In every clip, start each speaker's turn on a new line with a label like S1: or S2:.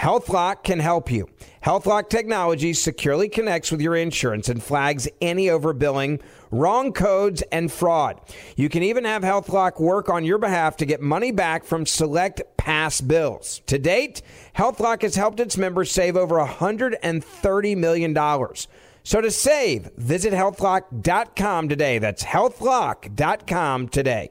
S1: HealthLock can help you. HealthLock technology securely connects with your insurance and flags any overbilling, wrong codes, and fraud. You can even have HealthLock work on your behalf to get money back from select past bills. To date, HealthLock has helped its members save over $130 million. So to save, visit healthlock.com today. That's healthlock.com today.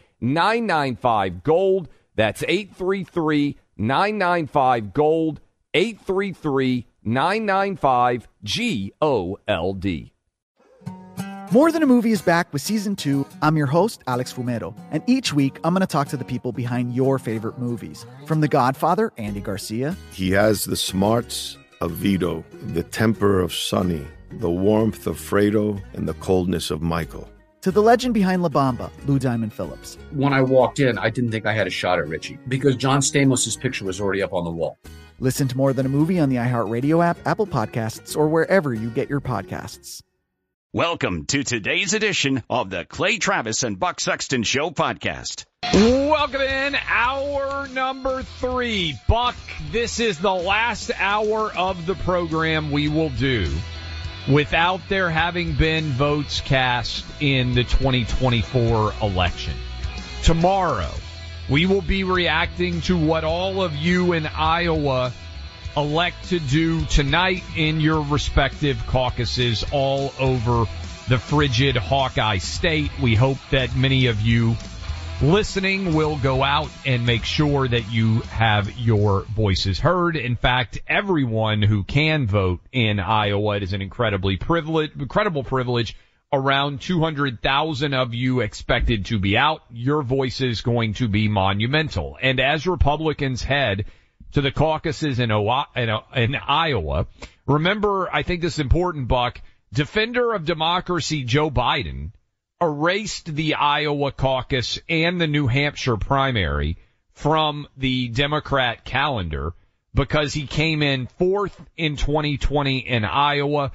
S2: 995 Gold. That's 833 995 Gold. 833 995 G O L D.
S3: More Than a Movie is back with season two. I'm your host, Alex Fumero, and each week I'm going to talk to the people behind your favorite movies. From The Godfather, Andy Garcia.
S4: He has the smarts of Vito, the temper of Sonny, the warmth of Fredo, and the coldness of Michael.
S3: To the legend behind La Bamba, Lou Diamond Phillips.
S5: When I walked in, I didn't think I had a shot at Richie because John Stamos' picture was already up on the wall.
S3: Listen to More Than a Movie on the iHeartRadio app, Apple Podcasts, or wherever you get your podcasts.
S6: Welcome to today's edition of the Clay Travis and Buck Sexton Show podcast.
S2: Welcome in, hour number three. Buck, this is the last hour of the program we will do without there having been votes cast in the 2024 election. Tomorrow, we will be reacting to what all of you in Iowa elect to do tonight in your respective caucuses all over the frigid Hawkeye state. We hope that many of you listening will go out and make sure that you have your voices heard. In fact, everyone who can vote in Iowa, it is an incredibly privilege, incredible privilege. Around 200,000 of you expected to be out. Your voice is going to be monumental. And as Republicans head to the caucuses in, in Iowa. Remember, I think this is important, Buck. Defender of democracy Joe Biden erased the Iowa caucus and the New Hampshire primary from the Democrat calendar because he came in fourth in 2020 in Iowa,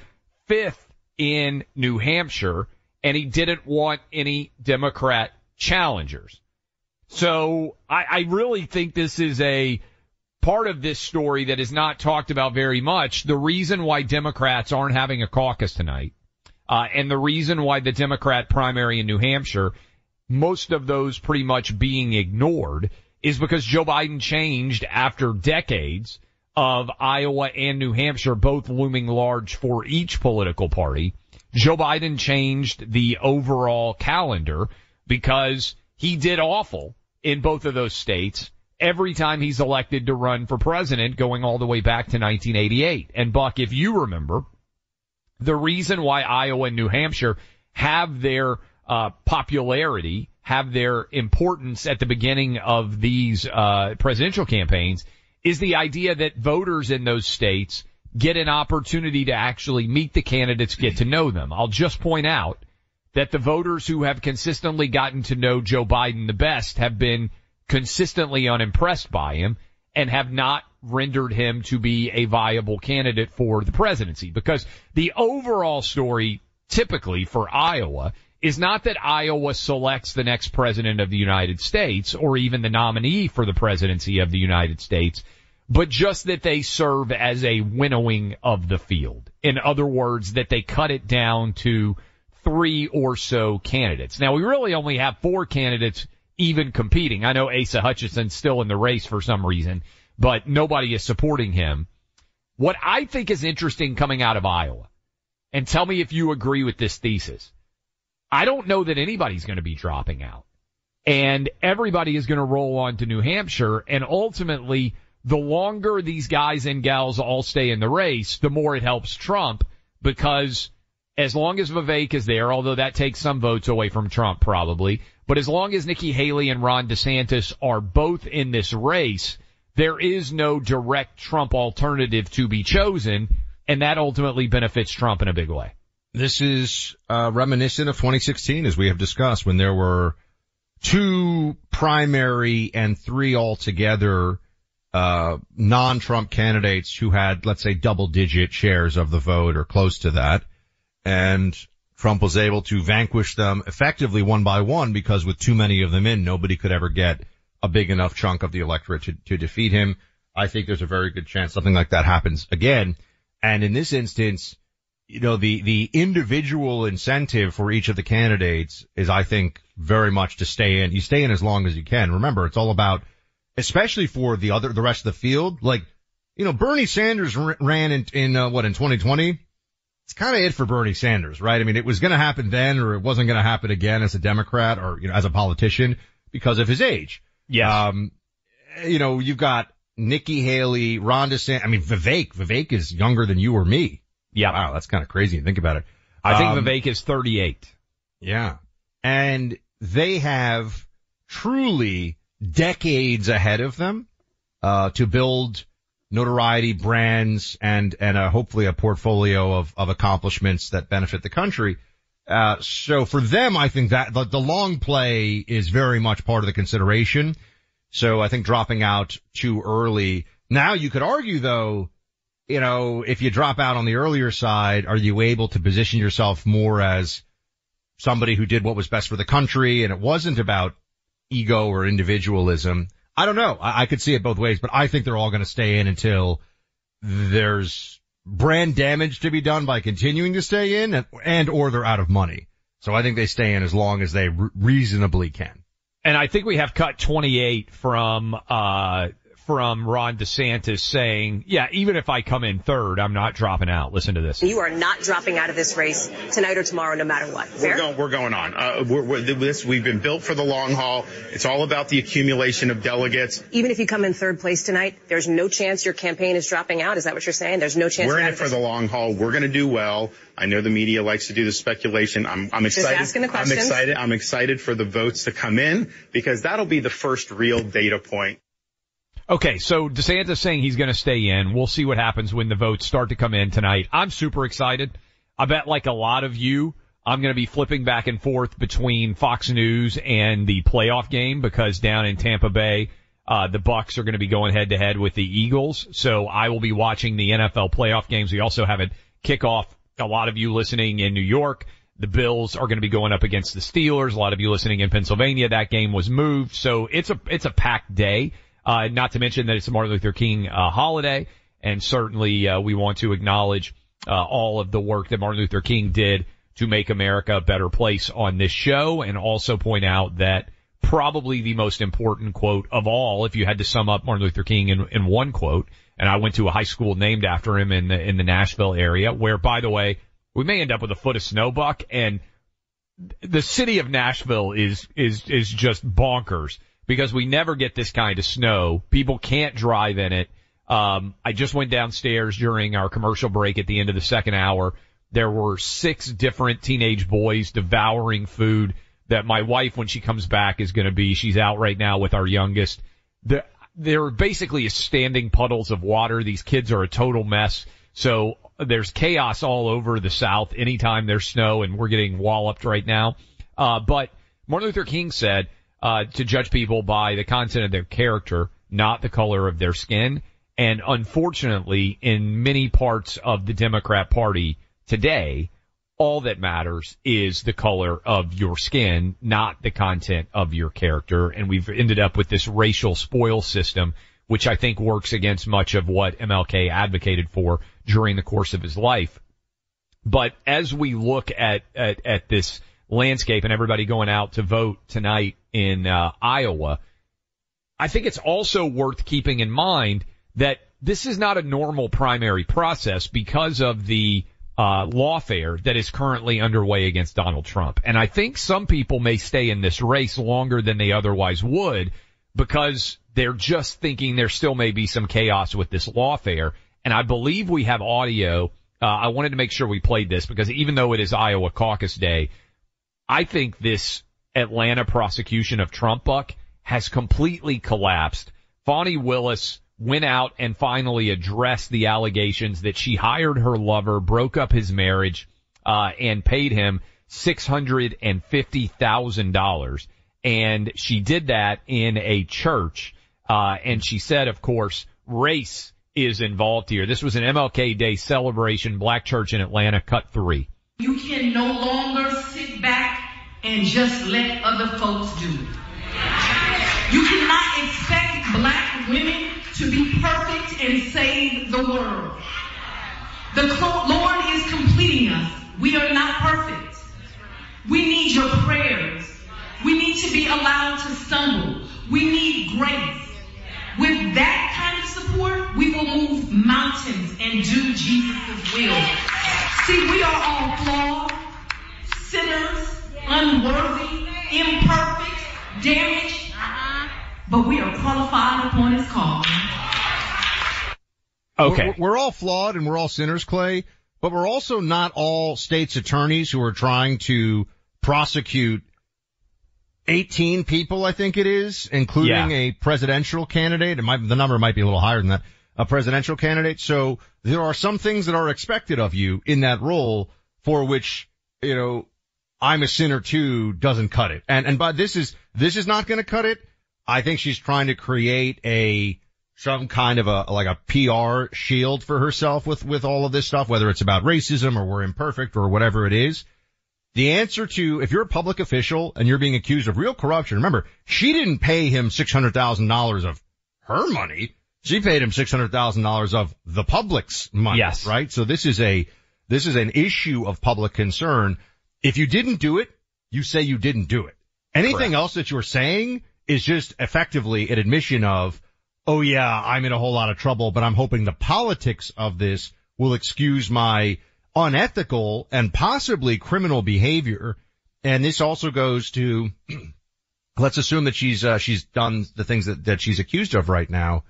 S2: fifth in New Hampshire, and he didn't want any Democrat challengers. So I, I really think this is a part of this story that is not talked about very much. The reason why Democrats aren't having a caucus tonight, uh, and the reason why the Democrat primary in New Hampshire, most of those pretty much being ignored, is because Joe Biden changed after decades of Iowa and New Hampshire both looming large for each political party. Joe Biden changed the overall calendar because he did awful in both of those states every time he's elected to run for president going all the way back to 1988. And Buck, if you remember, the reason why Iowa and New Hampshire have their uh, popularity, have their importance at the beginning of these uh, presidential campaigns is the idea that voters in those states get an opportunity to actually meet the candidates, get to know them. I'll just point out that the voters who have consistently gotten to know Joe Biden the best have been consistently unimpressed by him and have not rendered him to be a viable candidate for the presidency because the overall story typically for Iowa is not that Iowa selects the next president of the United States or even the nominee for the presidency of the United States, but just that they serve as a winnowing of the field. In other words, that they cut it down to three or so candidates. Now we really only have four candidates even competing. I know Asa Hutchinson's still in the race for some reason, but nobody is supporting him. What I think is interesting coming out of Iowa, and tell me if you agree with this thesis. I don't know that anybody's going to be dropping out. And everybody is going to roll on to New Hampshire, and ultimately, the longer these guys and gals all stay in the race, the more it helps Trump because as long as Vivek is there, although that takes some votes away from Trump probably, but as long as Nikki Haley and Ron DeSantis are both in this race, there is no direct Trump alternative to be chosen, and that ultimately benefits Trump in a big way.
S7: This is uh, reminiscent of 2016, as we have discussed, when there were two primary and three altogether uh, non-Trump candidates who had, let's say, double-digit shares of the vote or close to that, and Trump was able to vanquish them effectively one by one because with too many of them in, nobody could ever get a big enough chunk of the electorate to, to defeat him. I think there's a very good chance something like that happens again. And in this instance, you know, the, the individual incentive for each of the candidates is, I think, very much to stay in. You stay in as long as you can. Remember, it's all about, especially for the other, the rest of the field. Like, you know, Bernie Sanders ran in, in, uh, what, in 2020? It's kind of it for Bernie Sanders, right? I mean, it was going to happen then or it wasn't going to happen again as a Democrat or, you know, as a politician because of his age.
S2: Yeah.
S7: Um, you know, you've got Nikki Haley, Ron DeSantis. I mean, Vivek. Vivek is younger than you or me.
S2: Yeah.
S7: Wow, that's kind of crazy to think about it.
S2: I think um, Vivek is 38.
S7: Yeah. And they have truly decades ahead of them, uh, to build notoriety, brands, and, and a, hopefully a portfolio of, of accomplishments that benefit the country. Uh, so for them, I think that the, the long play is very much part of the consideration. So I think dropping out too early. Now you could argue though, you know, if you drop out on the earlier side, are you able to position yourself more as somebody who did what was best for the country and it wasn't about ego or individualism? I don't know. I, I could see it both ways, but I think they're all going to stay in until there's brand damage to be done by continuing to stay in and, and or they're out of money. So I think they stay in as long as they re- reasonably can.
S2: And I think we have cut 28 from, uh, from Ron DeSantis saying, yeah, even if I come in third, I'm not dropping out. Listen to this.
S8: You are not dropping out of this race tonight or tomorrow, no matter what. Fair?
S9: We're going, we're going on. Uh, we're, we're, this, we've been built for the long haul. It's all about the accumulation of delegates.
S8: Even if you come in third place tonight, there's no chance your campaign is dropping out. Is that what you're saying? There's no chance.
S9: We're in it for the long haul. We're going to do well. I know the media likes to do the speculation. I'm, I'm excited.
S8: Just asking the questions.
S9: I'm excited. I'm excited for the votes to come in because that'll be the first real data point
S2: Okay, so DeSantis saying he's going to stay in. We'll see what happens when the votes start to come in tonight. I'm super excited. I bet like a lot of you, I'm going to be flipping back and forth between Fox News and the playoff game because down in Tampa Bay, uh, the Bucs are going to be going head to head with the Eagles. So I will be watching the NFL playoff games. We also have a kickoff. A lot of you listening in New York, the Bills are going to be going up against the Steelers. A lot of you listening in Pennsylvania, that game was moved. So it's a, it's a packed day. Uh, not to mention that it's a Martin Luther King uh, holiday, and certainly uh, we want to acknowledge uh, all of the work that Martin Luther King did to make America a better place on this show, and also point out that probably the most important quote of all, if you had to sum up Martin Luther King in, in one quote, and I went to a high school named after him in the, in the Nashville area, where by the way, we may end up with a foot of snow buck, and the city of Nashville is is is just bonkers because we never get this kind of snow. People can't drive in it. Um, I just went downstairs during our commercial break at the end of the second hour. There were six different teenage boys devouring food that my wife, when she comes back, is going to be. She's out right now with our youngest. The, they're basically standing puddles of water. These kids are a total mess. So there's chaos all over the South anytime there's snow, and we're getting walloped right now. Uh, but Martin Luther King said, uh, to judge people by the content of their character, not the color of their skin. And unfortunately, in many parts of the Democrat Party today, all that matters is the color of your skin, not the content of your character. And we've ended up with this racial spoil system, which I think works against much of what MLK advocated for during the course of his life. But as we look at, at, at this landscape and everybody going out to vote tonight in uh, Iowa, I think it's also worth keeping in mind that this is not a normal primary process because of the uh, lawfare that is currently underway against Donald Trump. And I think some people may stay in this race longer than they otherwise would because they're just thinking there still may be some chaos with this lawfare. And I believe we have audio. Uh, I wanted to make sure we played this because even though it is Iowa caucus day, I think this Atlanta prosecution of Trump Buck has completely collapsed. Fani Willis went out and finally addressed the allegations that she hired her lover, broke up his marriage, uh, and paid him $650,000. And she did that in a church. Uh, and she said, of course, race is involved here. This was an MLK Day celebration, black church in Atlanta, cut three.
S10: You can no longer sit back and just let other folks do it. You cannot expect black women to be perfect and save the world. The Lord is completing us. We are not perfect. We need your prayers. We need to be allowed to stumble. We need grace. With that kind of support, we will move mountains and do Jesus' will. See, we are all flawed, sinners, unworthy, imperfect, damaged, uh-huh. but we are qualified upon his call.
S2: Okay.
S7: We're, we're all flawed and we're all sinners, Clay, but we're also not all states attorneys who are trying to prosecute 18 people, I think it is, including
S2: Yeah.
S7: a presidential candidate. It might, the number might be a little higher than that. A presidential candidate. So there are some things that are expected of you in that role for which, you know, I'm a sinner too doesn't cut it. And, and but this is, this is not going to cut it. I think she's trying to create a, some kind of a, like a PR shield for herself with, with all of this stuff, whether it's about racism or we're imperfect or whatever it is. The answer to, if you're a public official and you're being accused of real corruption, remember, she didn't pay him $600,000 of her money. She paid him $600,000 of the public's money.
S2: Yes.
S7: Right? So this is a, this is an issue of public concern. If you didn't do it, you say you didn't do it. Anything
S2: Correct.
S7: else that you're saying is just effectively an admission of, oh yeah, I'm in a whole lot of trouble, but I'm hoping the politics of this will excuse my unethical and possibly criminal behavior. And this also goes to, let's assume that she's, uh, she's done the things that, that she's accused of right now.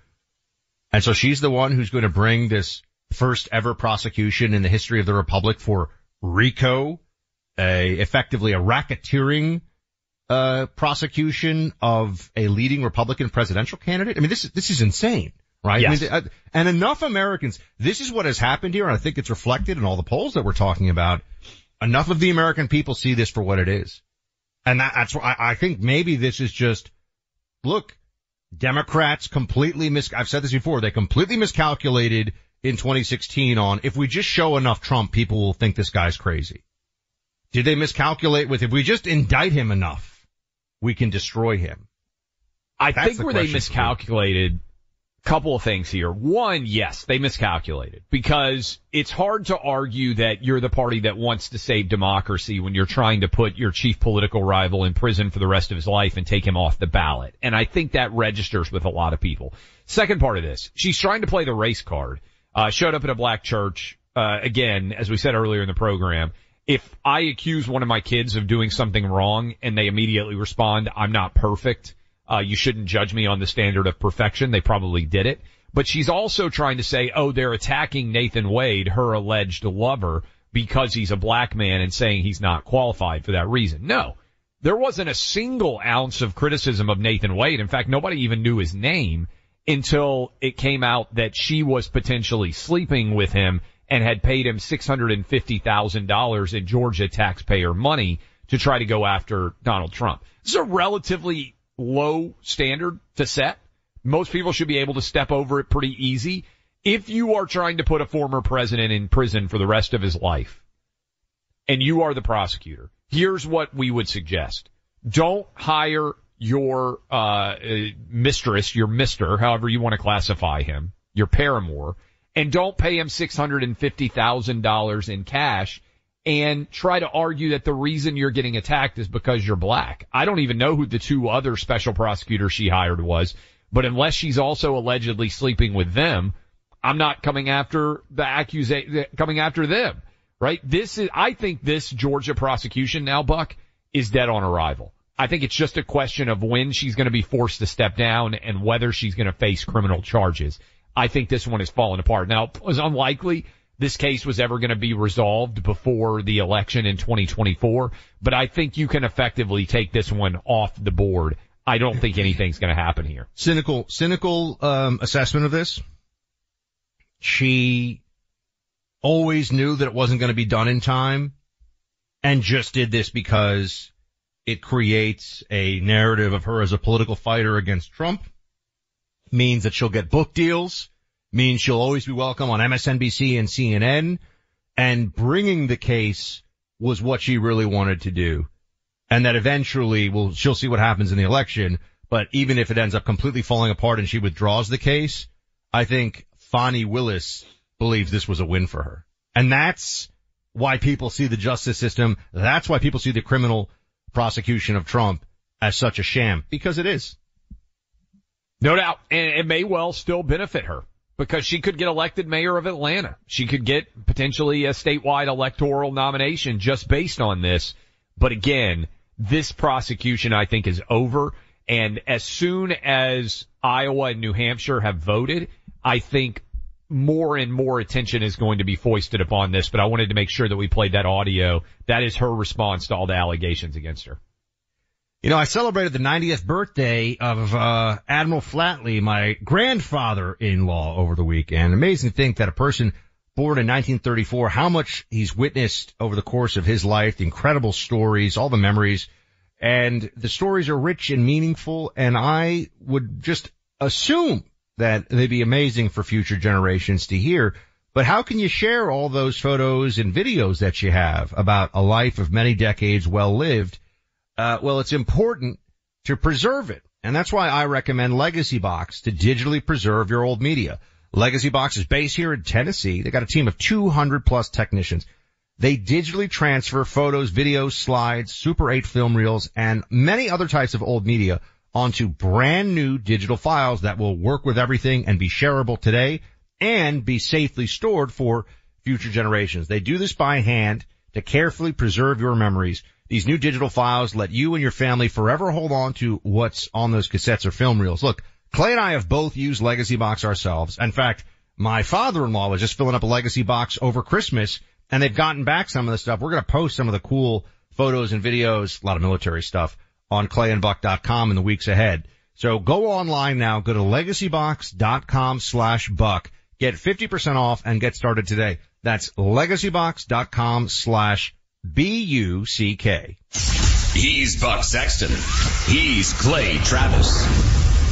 S7: And so she's the one who's going to bring this first ever prosecution in the history of the Republic for RICO, a, effectively a racketeering, uh, prosecution of a leading Republican presidential candidate. I mean, this is, this is insane, right?
S2: Yes.
S7: I mean, uh, and enough Americans, this is what has happened here, and I think it's reflected in all the polls that we're talking about. Enough of the American people see this for what it is. And that, that's why I, I think maybe this is just, look, Democrats completely mis, I've said this before, they completely miscalculated in 2016 on if we just show enough Trump, people will think this guy's crazy. Did they miscalculate with if we just indict him enough, we can destroy him?
S2: I
S7: That's
S2: think
S7: the
S2: where they miscalculated couple of things here. One, yes, they miscalculated because it's hard to argue that you're the party that wants to save democracy when you're trying to put your chief political rival in prison for the rest of his life and take him off the ballot. And I think that registers with a lot of people. Second part of this, she's trying to play the race card. Uh, showed up at a black church, uh, again, as we said earlier in the program. If I accuse one of my kids of doing something wrong and they immediately respond, I'm not perfect, uh, you shouldn't judge me on the standard of perfection. They probably did it. But she's also trying to say, oh, they're attacking Nathan Wade, her alleged lover, because he's a black man and saying he's not qualified for that reason. No. There wasn't a single ounce of criticism of Nathan Wade. In fact, nobody even knew his name until it came out that she was potentially sleeping with him and had paid him $650,000 in Georgia taxpayer money to try to go after Donald Trump. Is a relatively low standard to set. Most people should be able to step over it pretty easy. If you are trying to put a former president in prison for the rest of his life and you are the prosecutor, here's what we would suggest. Don't hire your, uh, mistress, your mister, however you want to classify him, your paramour, and don't pay him $650,000 in cash and try to argue that the reason you're getting attacked is because you're black. I don't even know who the two other special prosecutors she hired was, but unless she's also allegedly sleeping with them, I'm not coming after the accusation, coming after them, right? This is, I think this Georgia prosecution now, Buck, is dead on arrival. I think it's just a question of when she's going to be forced to step down and whether she's going to face criminal charges. I think this one is falling apart. Now, it was unlikely this case was ever going to be resolved before the election in 2024, but I think you can effectively take this one off the board. I don't think anything's going to happen here.
S7: Cynical, cynical, um, assessment of this. She always knew that it wasn't going to be done in time and just did this because it creates a narrative of her as a political fighter against Trump, means that she'll get book deals, means she'll always be welcome on MSNBC and CNN, and bringing the case was what she really wanted to do. And that eventually, well, she'll see what happens in the election, but even if it ends up completely falling apart and she withdraws the case, I think Fani Willis believes this was a win for her. And that's why people see the justice system. That's why people see the criminal prosecution of Trump as such a sham because it is.
S2: No doubt. And it may well still benefit her because she could get elected mayor of Atlanta. She could get potentially a statewide electoral nomination just based on this. But again, this prosecution I think is over. And as soon as Iowa and New Hampshire have voted, I think more and more attention is going to be foisted upon this, but I wanted to make sure that we played that audio. That is her response to all the allegations against her.
S7: You know, I celebrated the 90th birthday of uh, Admiral Flatley, my grandfather-in-law, over the weekend. Amazing to think that a person born in 1934, how much he's witnessed over the course of his life, the incredible stories, all the memories, and the stories are rich and meaningful. And I would just assume that they'd be amazing for future generations to hear. But how can you share all those photos and videos that you have about a life of many decades well lived? Uh, well, it's important to preserve it. And that's why I recommend Legacy Box to digitally preserve your old media. Legacy Box is based here in Tennessee. They got a team of 200 plus technicians. They digitally transfer photos, videos, slides, Super 8 film reels, and many other types of old media onto brand new digital files that will work with everything and be shareable today and be safely stored for future generations. They do this by hand to carefully preserve your memories. These new digital files let you and your family forever hold on to what's on those cassettes or film reels. Look, Clay and I have both used Legacy Box ourselves. In fact, my father-in-law was just filling up a Legacy Box over Christmas and they've gotten back some of the stuff. We're going to post some of the cool photos and videos, a lot of military stuff on clayandbuck.com in the weeks ahead. So go online now, go to legacybox.com slash buck, get 50% off and get started today. That's legacybox.com slash B-U-C-K.
S6: He's Buck Sexton. He's Clay Travis.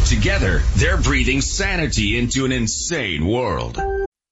S6: Together, they're breathing sanity into an insane world.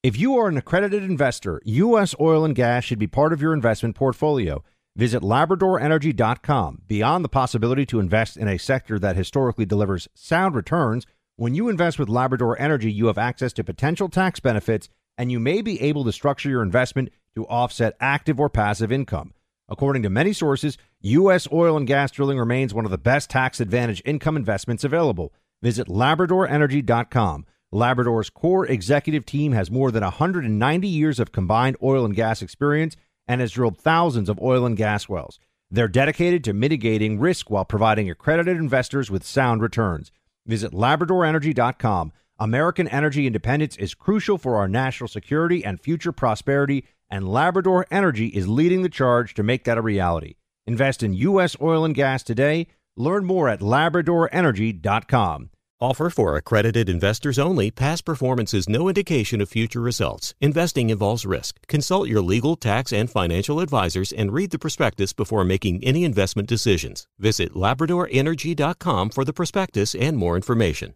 S11: If you are an accredited investor, U.S. oil and gas should be part of your investment portfolio. Visit LabradorEnergy.com. Beyond the possibility to invest in a sector that historically delivers sound returns, when you invest with Labrador Energy, you have access to potential tax benefits and you may be able to structure your investment to offset active or passive income. According to many sources, U.S. oil and gas drilling remains one of the best tax advantage income investments available. Visit LabradorEnergy.com. Labrador's core executive team has more than 190 years of combined oil and gas experience and has drilled thousands of oil and gas wells. They're dedicated to mitigating risk while providing accredited investors with sound returns. Visit LabradorEnergy.com. American energy independence is crucial for our national security and future prosperity, and Labrador Energy is leading the charge to make that a reality. Invest in U.S. oil and gas today. Learn more at LabradorEnergy.com.
S12: Offer for accredited investors only. Past performance is no indication of future results. Investing involves risk. Consult your legal, tax, and financial advisors and read the prospectus before making any investment decisions. Visit LabradorEnergy.com for the prospectus and more information.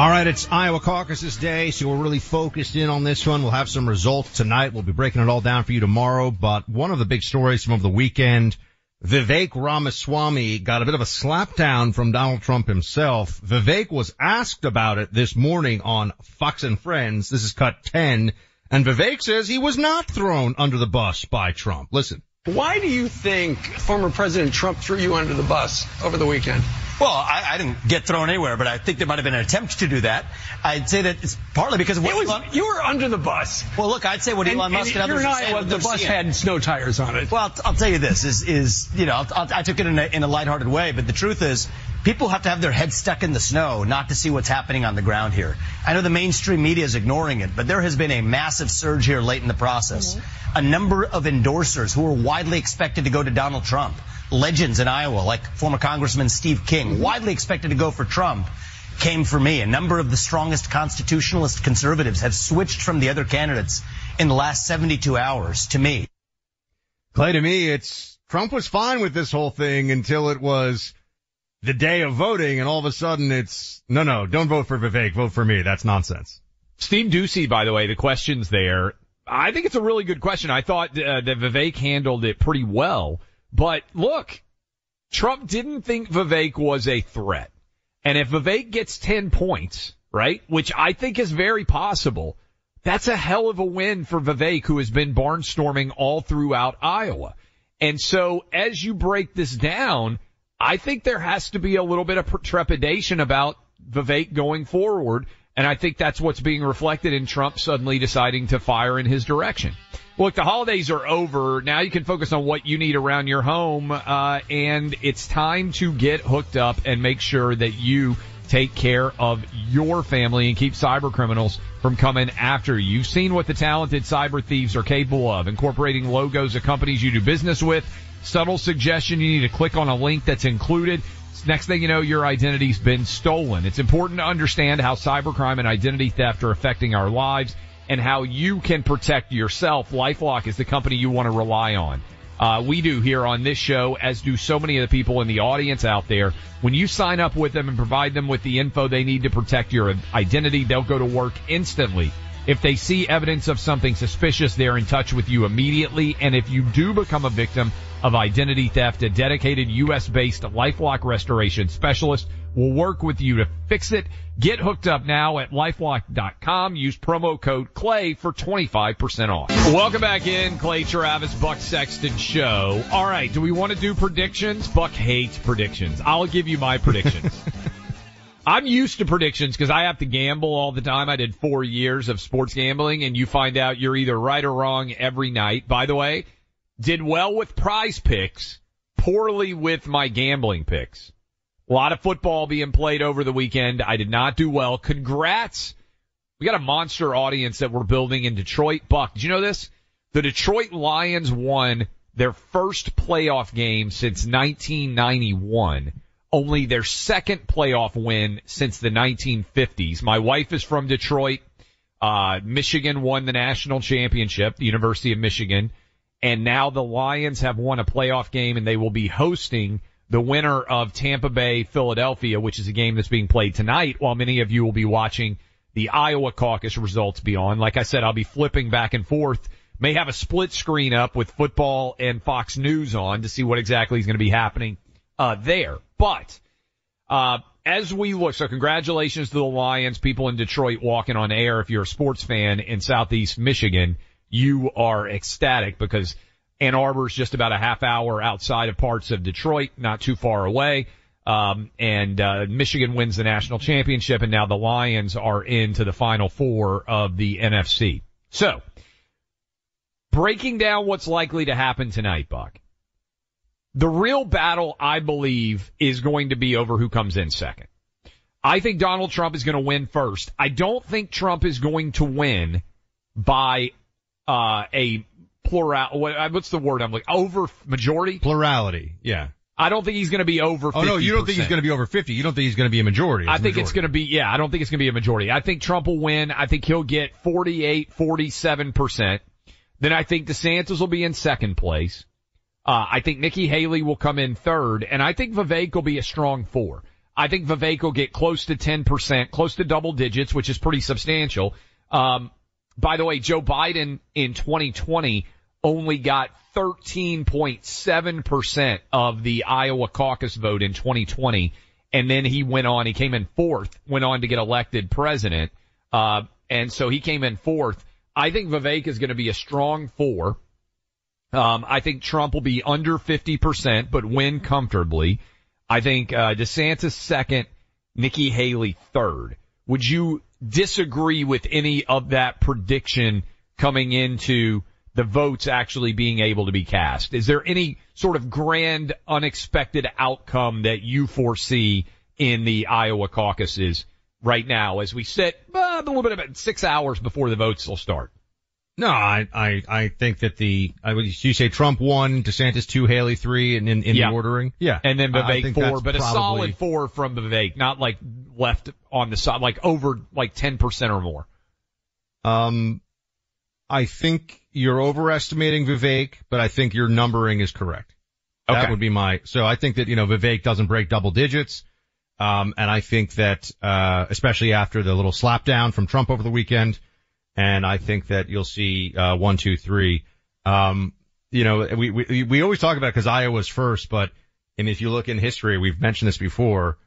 S7: All right, it's Iowa caucuses day, so we're really focused in on this one. We'll have some results tonight. We'll be breaking it all down for you tomorrow. But one of the big stories from over the weekend, Vivek Ramaswamy got a bit of a slapdown from Donald Trump himself. Vivek was asked about it this morning on Fox and Friends. This is cut 10. And Vivek says he was not thrown under the bus by Trump. Listen.
S13: Why do you think former President Trump threw you under the bus over the weekend?
S14: Well, I, I, didn't get thrown anywhere, but I think there might have been an attempt to do that. I'd say that it's partly because of what
S13: was, Elon, you were under the bus.
S14: Well, look, I'd say what
S13: and,
S14: Elon Musk and,
S13: and
S14: others
S13: are
S14: saying.
S13: Iowa, the bus
S14: seeing.
S13: had snow tires on it.
S14: Well, I'll, I'll, tell you this is is you know I'll, I'll, i took it in a, in a lighthearted way, but the truth is people have to have their heads stuck in the snow not to see what's happening on the ground here. I know the mainstream media is ignoring it, but there has been a massive surge here late in the process. Mm-hmm. A number of endorsers who were widely expected to go to Donald Trump legends in Iowa, like former Congressman Steve King, widely expected to go for Trump, came for me. A number of the strongest constitutionalist conservatives have switched from the other candidates in the last 72 hours to me.
S7: Clay, to me, it's Trump was fine with this whole thing until it was the day of voting, and all of a sudden it's no, no, don't vote for Vivek, vote for me. That's nonsense.
S2: Steve Doocy, by the way, the questions there. I think it's a really good question. I thought uh, that Vivek handled it pretty well. But look, Trump didn't think Vivek was a threat. And if Vivek gets 10 points, right, which I think is very possible, that's a hell of a win for Vivek who has been barnstorming all throughout Iowa. And so as you break this down, I think there has to be a little bit of trepidation about Vivek going forward. And I think that's what's being reflected in Trump suddenly deciding to fire in his direction. Look, the holidays are over. Now you can focus on what you need around your home, uh, and it's time to get hooked up and make sure that you take care of your family and keep cyber criminals from coming after you. You've seen what the talented cyber thieves are capable of, incorporating logos of companies you do business with. Subtle suggestion, you need to click on a link that's included. Next thing you know, your identity's been stolen. It's important to understand how cybercrime and identity theft are affecting our lives and how you can protect yourself. LifeLock is the company you want to rely on. Uh, we do here on this show, as do so many of the people in the audience out there. When you sign up with them and provide them with the info they need to protect your identity, they'll go to work instantly. If they see evidence of something suspicious, they're in touch with you immediately. And if you do become a victim of identity theft, a dedicated U.S. based LifeLock restoration specialist will work with you to fix it. Get hooked up now at lifelock.com. Use promo code CLAY for 25% off. Welcome back in, Clay Travis, Buck Sexton Show. All right, do we want to do predictions? Buck hates predictions. I'll give you my predictions. I'm used to predictions because I have to gamble all the time. I did four years of sports gambling and you find out you're either right or wrong every night. By the way, did well with PrizePicks, poorly with my gambling picks. A lot of football being played over the weekend. I did not do well. Congrats. We got a monster audience that we're building in Detroit. Buck, did you know this? The Detroit Lions won their first playoff game since 1991. Only their second playoff win since the 1950s. My wife is from Detroit. Uh, Michigan won the national championship, the University of Michigan. And now the Lions have won a playoff game and they will be hosting the winner of Tampa Bay Philadelphia, which is a game that's being played tonight while many of you will be watching the Iowa caucus results be on. Like I said, I'll be flipping back and forth. May have a split screen up with football and Fox News on to see what exactly is going to be happening uh, there. But uh, as we look, so congratulations to the Lions, people in Detroit walking on air. If you're a sports fan in Southeast Michigan, you are ecstatic because Ann Arbor's just about a half hour outside of parts of Detroit, not too far away. Um, and uh, Michigan wins the national championship, and now the Lions are into the Final Four of the NFC. So, breaking down what's likely to happen tonight, Buck. The real battle, I believe, is going to be over who comes in second. I think Donald Trump is going to win first. I don't think Trump is going to win by uh, a plural. What's the word? I'm like over majority.
S7: Plurality. Yeah.
S2: I don't think he's going to be over. 50%.
S7: Oh no, you don't think he's going to be over 50. You don't think he's going to be a majority.
S2: I think it's going to be, yeah, I don't think it's going to be a majority. I think Trump will win. I think he'll get 48, 47%. Then I think DeSantis will be in second place. Uh, I think Nikki Haley will come in third, and I think Vivek will be a strong four. I think Vivek will get close to 10%, close to double digits, which is pretty substantial. Um, by the way, Joe Biden in 2020 only got 13.7% of the Iowa caucus vote in 2020. And then he went on, he came in fourth, went on to get elected president. Uh, and so he came in fourth. I think Vivek is going to be a strong four. Um, I think Trump will be under 50%, but win comfortably. I think, uh, DeSantis second, Nikki Haley third. Would you disagree with any of that prediction coming into the votes actually being able to be cast? Is there any sort of grand unexpected outcome that you foresee in the Iowa caucuses right now as we sit uh, a little bit about six hours before the votes will start?
S7: No, I, I, I think that the, I would, you say Trump one, DeSantis two, Haley three, and in, in
S2: Yeah.
S7: the ordering? Yeah.
S2: And then Vivek four, but a
S7: probably-
S2: solid four from Vivek, not like left on the side, like over like 10% or more.
S7: Um, I think you're overestimating Vivek, but I think your numbering is correct. That would be my, so I think that, you know, Vivek doesn't break double digits. Um, and I think that, uh, especially after the little slapdown from Trump over the weekend, and I think that you'll see, uh, one, two, three. Um, you know, we, we, we always talk about because Iowa's first, but, and if you look in history, we've mentioned this before,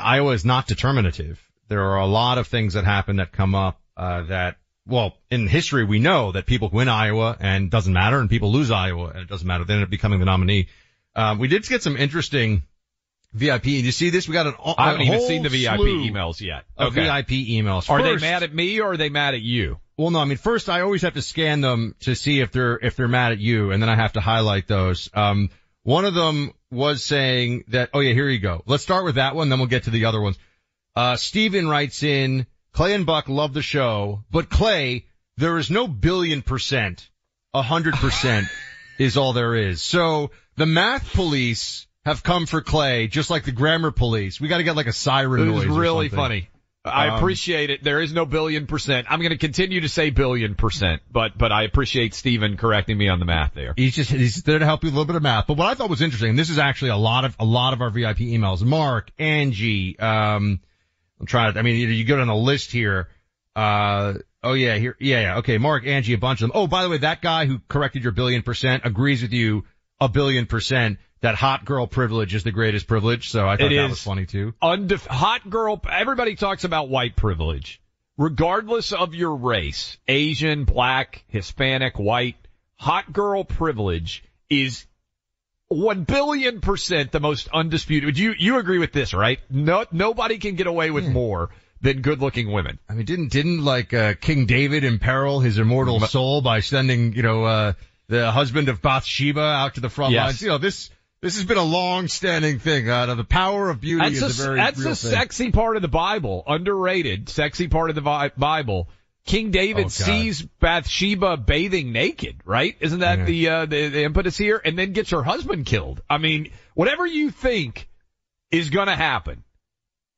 S7: Iowa is not determinative. There are a lot of things that happen that come up, uh, that, well, in history we know that people win Iowa and doesn't matter and people lose Iowa and it doesn't matter. They end up becoming the nominee. Um, we did get some interesting VIP. Did you see this? We got an,
S2: I haven't even seen the VIP emails yet. Okay.
S7: VIP emails.
S2: Are they mad at me or are they mad at you?
S7: well, no, I mean, first I always have to scan them to see if they're, if they're mad at you and then I have to highlight those. Um, one of them was saying that, oh yeah, here you go. Let's start with that one, then we'll get to the other ones. Uh, Steven writes in, Clay and Buck love the show, but Clay, there is no billion percent. A hundred percent is all there is. So the math police have come for Clay, just like the grammar police. We gotta get like a siren
S2: It
S7: noise.
S2: was really funny. I
S7: Um,
S2: appreciate it. There is no billion percent. I'm going to continue to say billion percent, but but I appreciate Steven correcting me on the math there.
S7: He's just he's there to help you with a little bit of math. But what I thought was interesting, and this is actually a lot of a lot of our VIP emails. Mark, Angie, um, I'm trying to. I mean, you, you go down the list here. Uh, oh yeah, here, yeah, yeah. Okay, Mark, Angie, a bunch of them. Oh, by the way, that guy who corrected your billion percent agrees with you a billion percent that hot girl privilege is the greatest privilege. So I thought
S2: It
S7: that
S2: is.
S7: was funny too.
S2: Undef- hot girl. Everybody talks about white privilege, regardless of your race, Asian, black, Hispanic, white. Hot girl privilege is one billion percent the most undisputed. Would you you agree with this, right? No, nobody can get away with more than good-looking women.
S7: I mean, didn't didn't like uh, King David imperil his immortal soul by sending you know uh, the husband of Bathsheba out to the front
S2: Yes.
S7: lines? You know this this has been a long-standing thing. Uh, the power of beauty
S2: That's
S7: is
S2: a,
S7: a very
S2: that's a
S7: thing.
S2: sexy part of the Bible, underrated, sexy part of the Vi- Bible. King David
S7: Oh,
S2: sees Bathsheba bathing naked, right? Isn't that
S7: Yeah.
S2: the, uh, the the impetus here? And then gets her husband killed. I mean, whatever you think is going to happen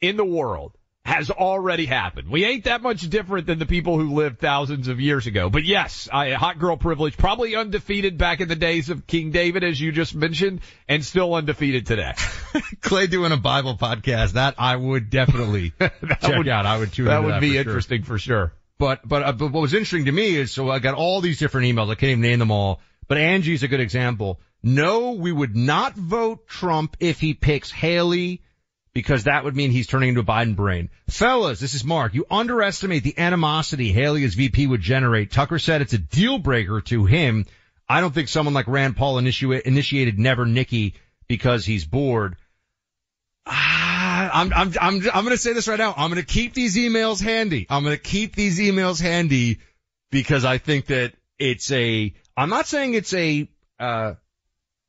S2: in the world has already happened. We ain't that much different than the people who lived thousands of years ago. But yes, I, hot girl privilege, probably undefeated back in the days of King David, as you just mentioned, and still undefeated today.
S7: Clay doing a Bible podcast that I would definitely check
S2: would-
S7: out. I would tune
S2: that would be
S7: for sure.
S2: interesting for sure.
S7: But, but, uh, but what was interesting to me is, so I got all these different emails. I can't even name them all, but Angie's a good example. No, we would not vote Trump if he picks Haley because that would mean he's turning into a Biden brain. Fellas, this is Mark. You underestimate the animosity Haley as VP would generate. Tucker said it's a deal breaker to him. I don't think someone like Rand Paul initiate, initiated Never Nikki because he's bored. Ah, I'm, I'm, I'm, I'm going to say this right now. I'm going to keep these emails handy. I'm going to keep these emails handy because I think that it's a, I'm not saying it's a, uh,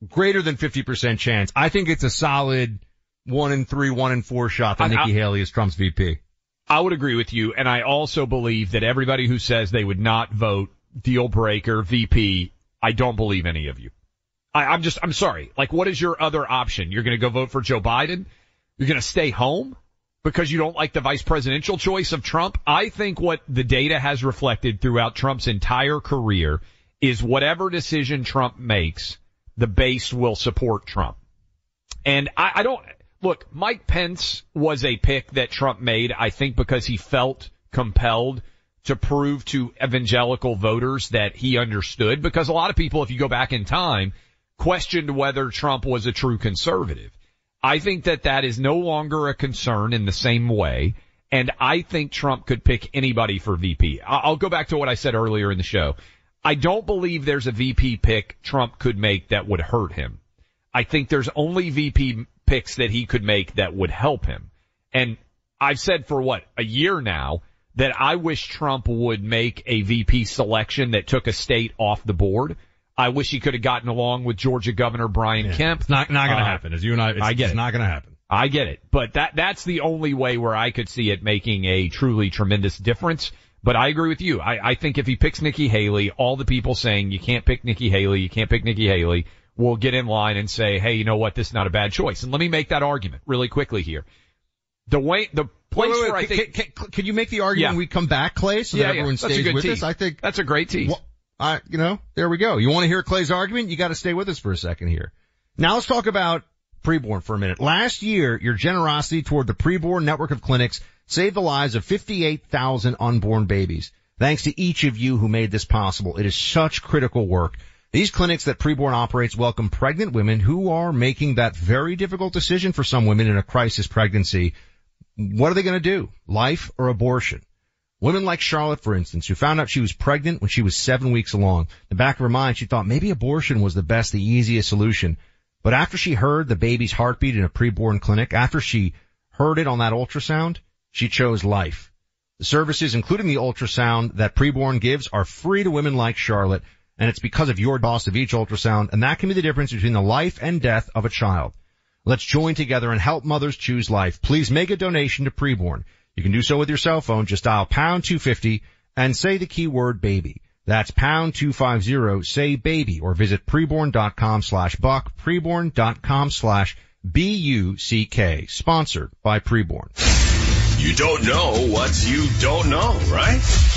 S7: greater than 50% chance. I think it's a solid one in three, one in four shot that Nikki
S2: I-
S7: Haley is Trump's VP.
S2: I would agree with you, and I also believe that everybody who says they would not vote deal breaker VP, I don't believe any of you. I, I'm just, I'm sorry. Like, what is your other option? You're going to go vote for Joe Biden? You're going to stay home because you don't like the vice presidential choice of Trump? I think what the data has reflected throughout Trump's entire career is whatever decision Trump makes, the base will support Trump. And I, I don't look. Mike Pence was a pick that Trump made, I think, because he felt compelled to prove to evangelical voters that he understood. Because a lot of people, if you go back in time, questioned whether Trump was a true conservative. I think that that is no longer a concern in the same way. And I think Trump could pick anybody for VP. I'll go back to what I said earlier in the show. I don't believe there's a VP pick Trump could make that would hurt him. I think there's only VP picks that he could make that would help him. And I've said for what, a year now, that I wish Trump would make a VP selection that took a state off the board. I wish he could have gotten along with Georgia Governor Brian Kemp.
S7: It's not, not going to
S2: Uh,
S7: happen. As you and I, it's,
S2: I get
S7: it's
S2: it.
S7: not going to happen.
S2: I get it, but that that's the only way where I could see it making a truly tremendous difference. But I agree with you. I, I think if he picks Nikki Haley, all the people saying you can't pick Nikki Haley, you can't pick Nikki Haley, will get in line and say, hey, you know what, this is not a bad choice. And let me make that argument really quickly here. The way the place
S7: Wait, wait, wait.
S2: where I
S7: Can-
S2: think
S7: can, can, can you make the argument
S2: Yeah.
S7: when we come back, Clay, so
S2: Yeah,
S7: that
S2: yeah.
S7: everyone
S2: a
S7: stays with
S2: tease.
S7: us? I think
S2: that's a great tease.
S7: Well, I, you know, there we go. You want to hear Clay's argument? You got to stay with us for a second here. Now let's talk about preborn for a minute. Last year, your generosity toward the preborn network of clinics saved the lives of 58,000 unborn babies. Thanks to each of you who made this possible. It is such critical work. These clinics that preborn operates welcome pregnant women who are making that very difficult decision for some women in a crisis pregnancy. What are they going to do? Life or abortion? Women like Charlotte, for instance, who found out she was pregnant when she was seven weeks along. In the back of her mind, she thought maybe abortion was the best, the easiest solution. But after she heard the baby's heartbeat in a preborn clinic, after she heard it on that ultrasound, she chose life. The services, including the ultrasound that preborn gives, are free to women like Charlotte, and it's because of your cost of each ultrasound, and that can be the difference between the life and death of a child. Let's join together and help mothers choose life. Please make a donation to preborn. You can do so with your cell phone. Just dial pound 250 and say the keyword baby. That's pound 250, say baby, or visit preborn.com slash buck, preborn.com slash B-U-C-K. Sponsored by preborn.
S6: You don't know what you don't know, right?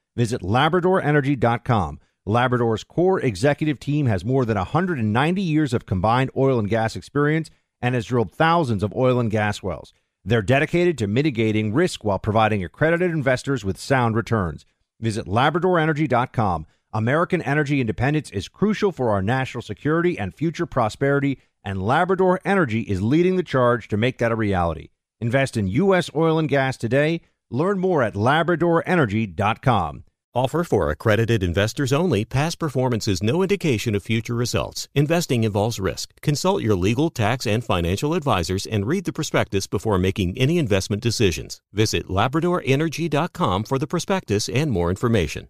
S11: Visit LabradorEnergy.com. Labrador's core executive team has more than 190 years of combined oil and gas experience and has drilled thousands of oil and gas wells. They're dedicated to mitigating risk while providing accredited investors with sound returns. Visit LabradorEnergy.com. American energy independence is crucial for our national security and future prosperity, and Labrador Energy is leading the charge to make that a reality. Invest in U.S. oil and gas today. Learn more at LabradorEnergy.com.
S12: Offer for accredited investors only. Past performance is no indication of future results. Investing involves risk. Consult your legal, tax, and financial advisors and read the prospectus before making any investment decisions. Visit LabradorEnergy.com for the prospectus and more information.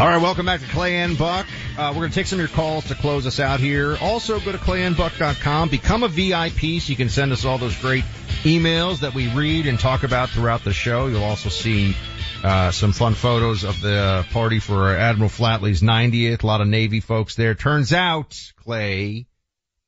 S7: All right, welcome back to Clay and Buck. Uh, we're going to take some of your calls to close us out here. Also, go to clayandbuck.com, become a VIP so you can send us all those great emails that we read and talk about throughout the show. You'll also see uh, some fun photos of the party for Admiral Flatley's 90th. A lot of Navy folks there. Turns out, Clay,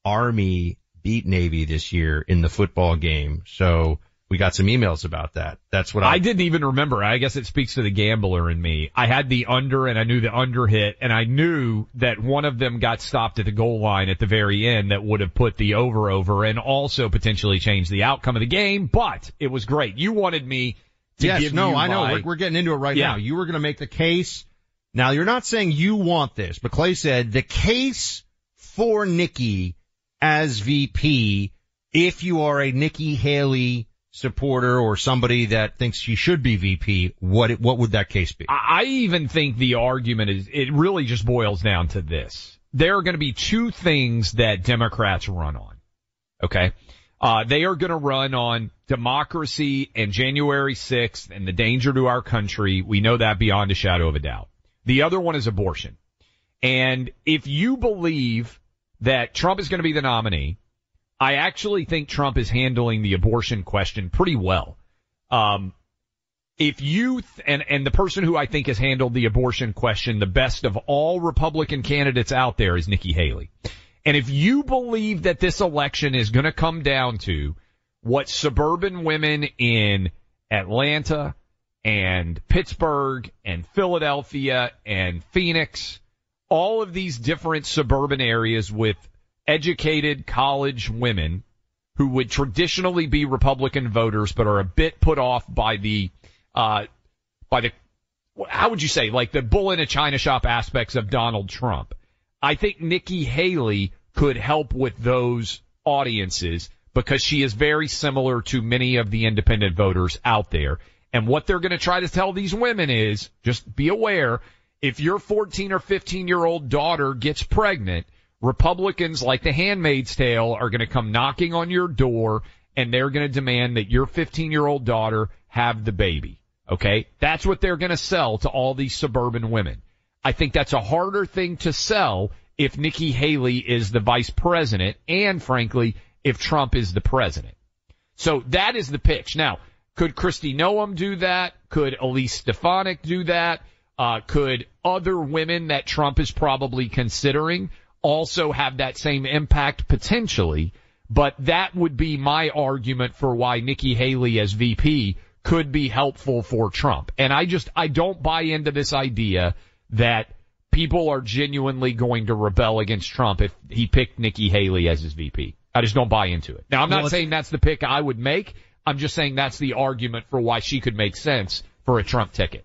S7: Army beat Navy this year in the football game. So we got some emails about that. That's what I,
S2: I didn't even remember. I guess it speaks to the gambler in me. I had the under and I knew the under hit and I knew that one of them got stopped at the goal line at the very end that would have put the over over and also potentially changed the outcome of the game, but it was great. You wanted me to
S7: yes,
S2: give
S7: no, I know.
S2: my-
S7: We're, we're getting into it right
S2: Yeah.
S7: now. You were going to make the case. Now you're not saying you want this, but Clay said the case for Nikki as VP, if you are a Nikki Haley supporter or somebody that thinks she should be VP, what it, what would that case be?
S2: I even think the argument is, it really just boils down to this. There are going to be two things that Democrats run on. Okay. Uh, they are going to run on democracy and January 6th and the danger to our country. We know that beyond a shadow of a doubt. The other one is abortion. And if you believe that Trump is going to be the nominee, I actually think Trump is handling the abortion question pretty well. Um, if you th- and and the person who I think has handled the abortion question the best of all Republican candidates out there is Nikki Haley. And if you believe that this election is going to come down to what suburban women in Atlanta and Pittsburgh and Philadelphia and Phoenix, all of these different suburban areas with educated college women who would traditionally be Republican voters but are a bit put off by the uh by the how would you say like the bull in a china shop aspects of Donald Trump. I think Nikki Haley could help with those audiences because she is very similar to many of the independent voters out there. And what they're going to try to tell these women is just be aware if your 14 or 15 year old daughter gets pregnant, Republicans like the handmaid's tale are going to come knocking on your door and they're going to demand that your 15 year old daughter have the baby. Okay. That's what they're going to sell to all these suburban women. I think that's a harder thing to sell if Nikki Haley is the vice president and frankly, if Trump is the president. So that is the pitch. Now, could Kristi Noem do that? Could Elise Stefanik do that? Uh, could other women that Trump is probably considering also have that same impact potentially? But that would be my argument for why Nikki Haley as VP could be helpful for Trump. And I just, I don't buy into this idea that people are genuinely going to rebel against Trump if he picked Nikki Haley as his VP. I just don't buy into it. Now I'm not
S7: it's-
S2: saying that's the pick I would make. I'm just saying that's the argument for why she could make sense for a Trump ticket.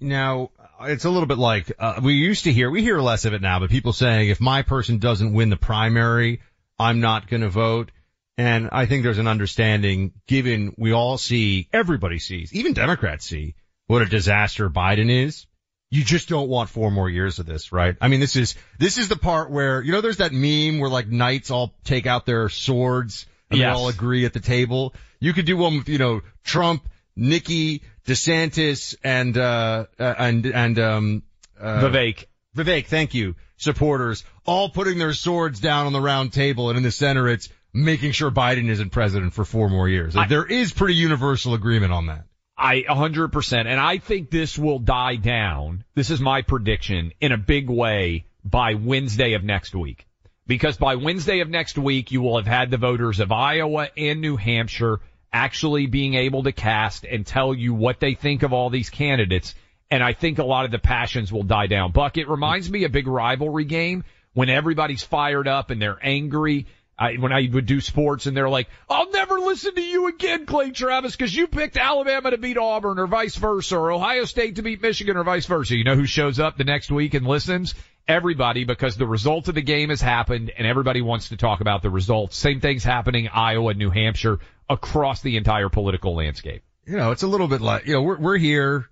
S7: Now, it's a little bit like, uh, we used to hear, we hear less of it now, but people saying if my person doesn't win the primary, I'm not going to vote. And I think there's an understanding given we all see, everybody sees, even Democrats see what a disaster Biden is. You just don't want four more years of this, right? I mean, this is, this is the part where, you know, there's that meme where like knights all take out their swords and
S2: Yes.
S7: they all agree at the table. You could do one with, you know, Trump, Nikki, DeSantis, and, uh, uh, and, and, um, uh,
S2: Vivek.
S7: Vivek, thank you. Supporters all putting their swords down on the round table and in the center it's making sure Biden isn't president for four more years. there is pretty universal agreement on that.
S2: I 100%. And I think this will die down. This is my prediction in a big way by Wednesday of next week. Because by Wednesday of next week, you will have had the voters of Iowa and New Hampshire actually being able to cast and tell you what they think of all these candidates. And I think a lot of the passions will die down. Buck, it reminds me of a big rivalry game when everybody's fired up and they're angry I, when I would do sports and they're like, I'll never listen to you again, Clay Travis, because you picked Alabama to beat Auburn or vice versa, or Ohio State to beat Michigan or vice versa. You know who shows up the next week and listens? Everybody, because the result of the game has happened and everybody wants to talk about the results. Same thing's happening Iowa, New Hampshire, across the entire political landscape.
S7: You know, it's a little bit like, you know, we're, we're here.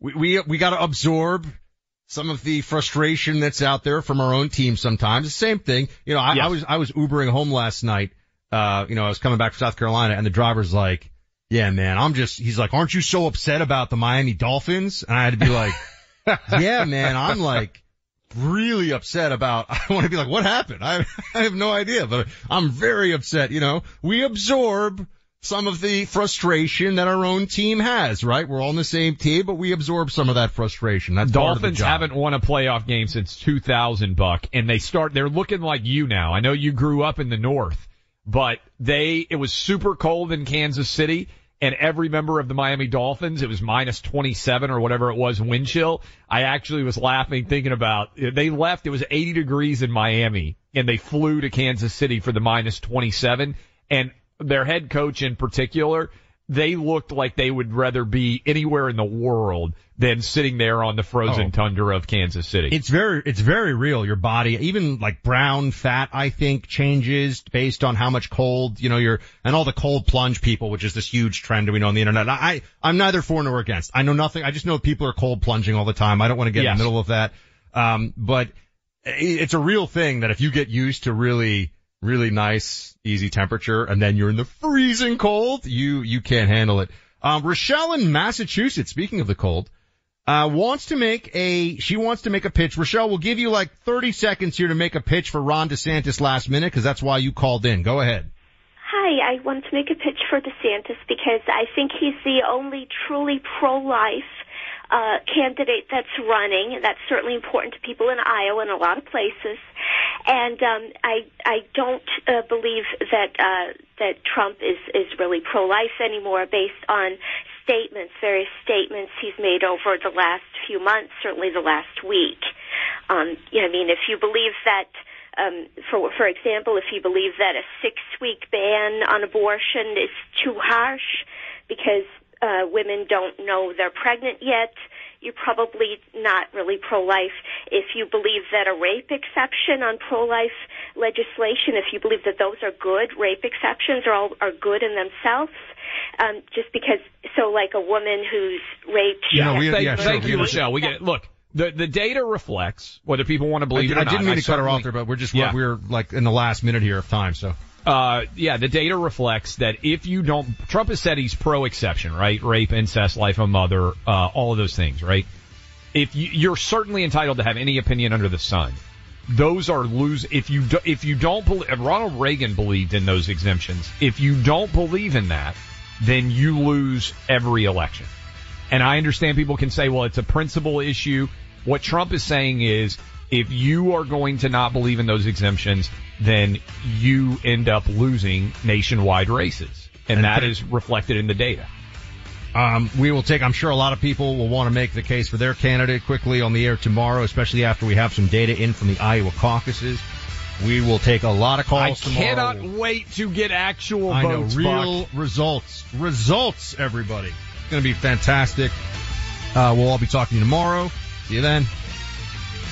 S7: We, we, we got to absorb some of the frustration that's out there from our own team sometimes. The same thing. You know, I, yes. I was, I was Ubering home last night. Uh, you know, I was coming back from South Carolina and the driver's like, yeah, man, I'm just, he's like, aren't you so upset about the Miami Dolphins? And I had to be like, yeah, man, I'm like really upset about, I want to be like, what happened? I, I have no idea, but I'm very upset. You know, we absorb some of the frustration that our own team has, right? We're all on the same team, but we absorb some of that frustration. That's
S2: Dolphins haven't won a playoff game since 2000, Buck, and they start, they're looking like you now. I know you grew up in the North, but they, it was super cold in Kansas City and every member of the Miami Dolphins, it was minus 27 or whatever it was wind chill. I actually was laughing thinking about, they left, it was 80 degrees in Miami and they flew to Kansas City for the minus 27 and their head coach in particular, they looked like they would rather be anywhere in the world than sitting there on the frozen oh. tundra of Kansas City.
S7: It's very, it's very real. Your body, even like brown fat, I think changes based on how much cold, you know, you're, and all the cold plunge people, which is this huge trend we know on the internet. I, I'm neither for nor against. I know nothing. I just know people are cold plunging all the time. I don't want to get yes. in the middle of that. Um, but it's a real thing that if you get used to really, really nice, easy temperature, and then you're in the freezing cold, you, you can't handle it. Um, Rochelle in Massachusetts, speaking of the cold, uh, wants to make a, she wants to make a pitch. Rochelle, we'll give you like 30 seconds here to make a pitch for Ron DeSantis last minute, cause that's why you called in. Go ahead.
S15: Hi, I want to make a pitch for DeSantis because I think he's the only truly pro-life uh, candidate that's running. That's certainly important to people in Iowa and a lot of places. And um, I I don't uh, believe that uh, that Trump is is really pro life anymore, based on statements, various statements he's made over the last few months, certainly the last week. Um, you know, I mean, if you believe that. Um, for for example, if you believe that a six week ban on abortion is too harsh because uh, women don't know they're pregnant yet, you're probably not really pro-life. If you believe that a rape exception on pro-life legislation, if you believe that those are good, rape exceptions are all are good in themselves. Um, just because, so like a woman who's raped.
S2: Yeah, we, thank, yeah, thank sure, you, Michelle. We get look. The the data reflects whether people want to believe
S7: I,
S2: it or
S7: I didn't
S2: not.
S7: mean to cut her off there, but we're just yeah. we're like in the last minute here of time, so.
S2: Uh, yeah, the data reflects that if you don't, Trump has said he's pro exception, right? Rape, incest, life of mother, uh, all of those things, right? If you, you're certainly entitled to have any opinion under the sun. Those are lose, if you, do, if you don't believe, Ronald Reagan believed in those exemptions. If you don't believe in that, then you lose every election. And I understand people can say, well, it's a principle issue. What Trump is saying is, if you are going to not believe in those exemptions, then you end up losing nationwide races. And, that is reflected in the data.
S7: Um, we will take, I'm sure a lot of people will want to make the case for their candidate quickly on the air tomorrow, especially after we have some data in from the Iowa caucuses. We will take a lot of calls I
S2: tomorrow. cannot wait to get actual
S7: I
S2: votes.
S7: Know, real
S2: Buck.
S7: results. Results, everybody. It's going to be fantastic. Uh, we'll all be talking tomorrow. See you then.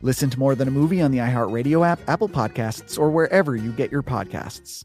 S3: Listen to More Than a Movie on the iHeartRadio app, Apple Podcasts, or wherever you get your podcasts.